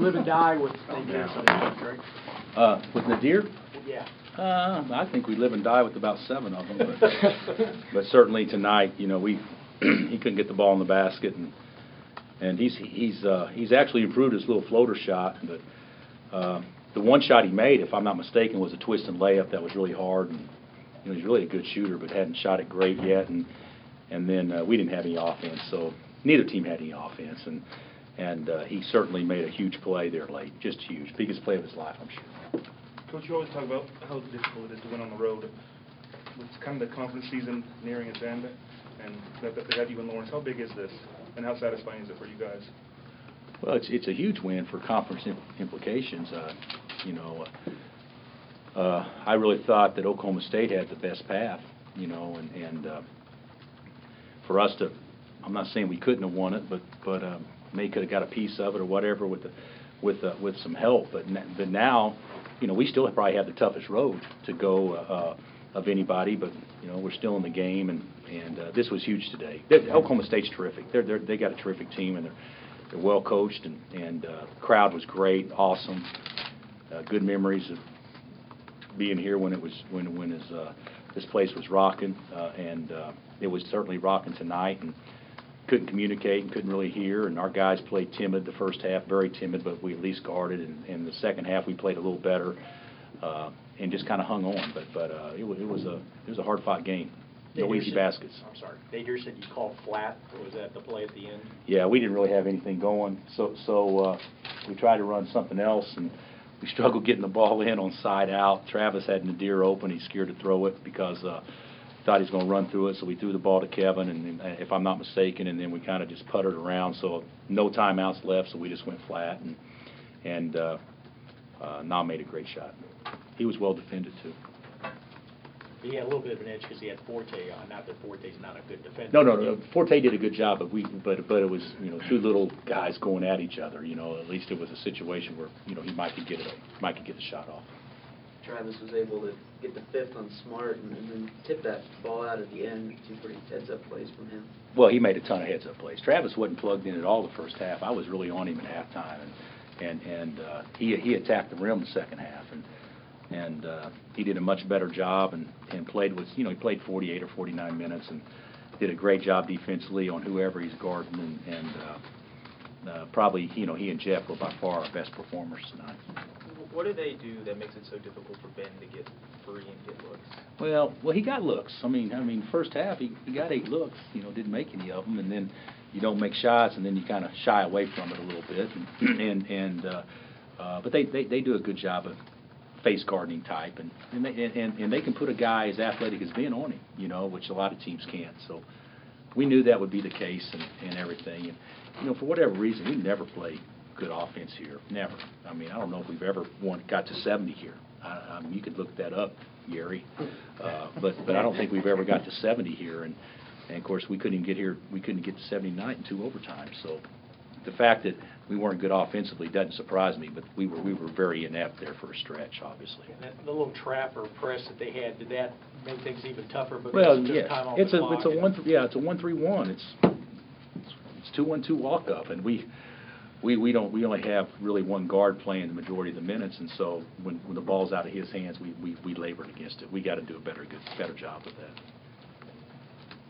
live and die with Naadir sometimes, Greg? Uh, with Naadir? Yeah. Uh, I think we live and die with about seven of them, but, but certainly tonight, you know, we, he couldn't get the ball in the basket, and, and he's, he's, uh, he's actually improved his little floater shot, but, uh, the one shot he made, if I'm not mistaken, was a twist and layup that was really hard, and, you know, he's really a good shooter, but hadn't shot it great yet, and, and then, uh, we didn't have any offense, so neither team had any offense, and, and, uh, he certainly made a huge play there late, just huge, biggest play of his life, I'm sure. Coach, you always talk about how difficult it is to win on the road. It's kind of the conference season nearing its end, and that that they have you in Lawrence. How big is this, and how satisfying is it for you guys? Well, it's, it's a huge win for conference im- implications. Uh, You know, uh, uh, I really thought that Oklahoma State had the best path, you know, and, and uh, for us to, I'm not saying we couldn't have won it, but, but um, they could have got a piece of it or whatever with the, with, uh, with some help. But, n- but now, you know, we still probably have the toughest road to go uh, of anybody, but, you know, we're still in the game, and, and uh, this was huge today. They're- Oklahoma State's terrific. They're, they're, they got a terrific team, and they're, they're well coached, and, and uh, crowd was great, awesome. Uh, good memories of being here when it was, when, when his, uh, this place was rocking, uh, and, uh, it was certainly rocking tonight, and couldn't communicate and couldn't really hear, and our guys played timid the first half, very timid, but we at least guarded, and, and the second half, we played a little better, uh, and just kinda hung on, but, but, uh, it was, it was a, it was a hard-fought game. No easy said- baskets. I'm sorry. Naadir said you called flat, or was that the play at the end? Yeah, we didn't really have anything going, so, so, uh, we tried to run something else, and we struggled getting the ball in on side out. Travis had Naadir open, he's scared to throw it because, uh, thought he was gonna run through it, so we threw the ball to Kevin, and, and if I'm not mistaken, and then we kinda just puttered around, so no timeouts left, so we just went flat, and, and, uh, uh, Nam made a great shot. He was well defended, too. He had a little bit of an edge because he had Forte on, not that Forte's not a good defender. No, no, no. Forte did a good job, but we, but, but it was, you know, two little guys going at each other, you know, at least it was a situation where, you know, he might could get it, might could get the shot off. Travis was able to get the fifth on Smart and and then tip that ball out at the end. Two pretty heads-up plays from him. Well, he made a ton of heads-up plays. Travis wasn't plugged in at all the first half. I was really on him at halftime, and, and, and, uh, he, he attacked the rim the second half, and, and, uh, he did a much better job and, and played with, you know, he played forty-eight or forty-nine minutes and did a great job defensively on whoever he's guarding, and, and, uh, uh, probably, you know, he and Jeff were by far our best performers tonight. What do they do that makes it so difficult for Ben to get free and get looks? Well, well, he got looks. I mean, I mean, first half he, he got eight looks. You know, didn't make any of them, and then you don't make shots, and then you kind of shy away from it a little bit. And and, and uh, uh, but they, they they do a good job of face guarding type, and and they and, and they can put a guy as athletic as Ben on him. You know, which a lot of teams can't. So we knew that would be the case and, and everything. And you know, for whatever reason, we never played good offense here. Never. I mean, I don't know if we've ever won, got to 70 here. I, I mean, you could look that up, Gary. Uh, but but I don't think we've ever got to 70 here. And and of course, we couldn't even get here. We couldn't get to 79 in two overtimes. So the fact that we weren't good offensively doesn't surprise me. But we were we were very inept there for a stretch, obviously. And that, the little trap or press that they had, did that make things even tougher because Well, yeah, time off it's a, it's a one, th- yeah, it's a one, three, one, it's, it's- two, one, two walk-up, and we, we, we don't, we only have really one guard playing the majority of the minutes, and so when, when the ball's out of his hands, we, we, we labored against it. We gotta do a better, good, better job with that.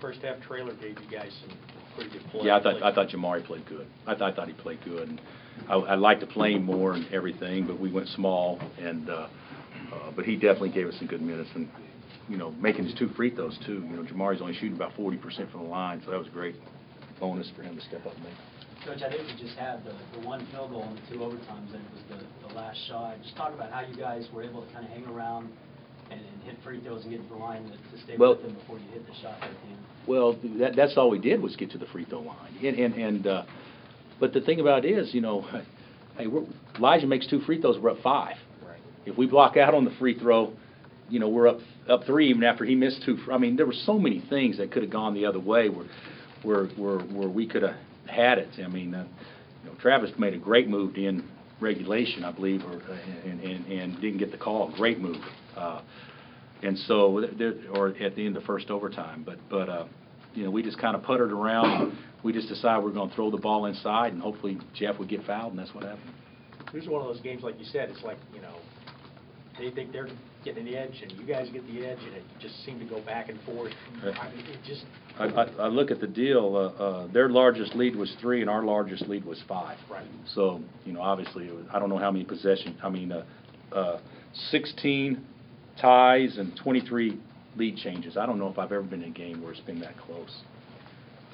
First half Traylor gave you guys some pretty good play. Yeah, I thought, I thought Jamari played good. I thought, I thought he played good, and I, I'd like to play him more and everything, but we went small, and, uh, uh, but he definitely gave us some good minutes, and, you know, making his two free throws too. You know, Jamari's only shooting about forty percent from the line, so that was a great bonus for him to step up and make. Coach, I think we just had the, the one field goal in the two overtimes, and it was the, the last shot. Just talk about how you guys were able to kind of hang around and, and hit free throws and get to the line to, to stay Well- with them before you hit the shot at the end. Well, that, that's all we did was get to the free throw line. And, and, and, uh, but the thing about it is, you know, hey, we're, Elijah makes two free throws, we're up five. Right. If we block out on the free throw, you know, we're up, up three even after he missed two. I mean, there were so many things that could have gone the other way where, where, where, where we could have had it. I mean, uh, you know, Travis made a great move in regulation, I believe, or, and, and, and didn't get the call. Great move. Uh, and so, or at the end of first overtime, but, but, uh, you know, we just kind of puttered around. We just decided we're going to throw the ball inside, and hopefully Jeff would get fouled, and that's what happened. This is one of those games, like you said, it's like, you know, they think they're getting the edge, and you guys get the edge, and it just seemed to go back and forth. I mean, it just, I, I, I look at the deal, uh, uh, their largest lead was three, and our largest lead was five. Right. So, you know, obviously, it was, I don't know how many possession, I mean, uh, uh, sixteen ties and twenty-three lead changes. I don't know if I've ever been in a game where it's been that close.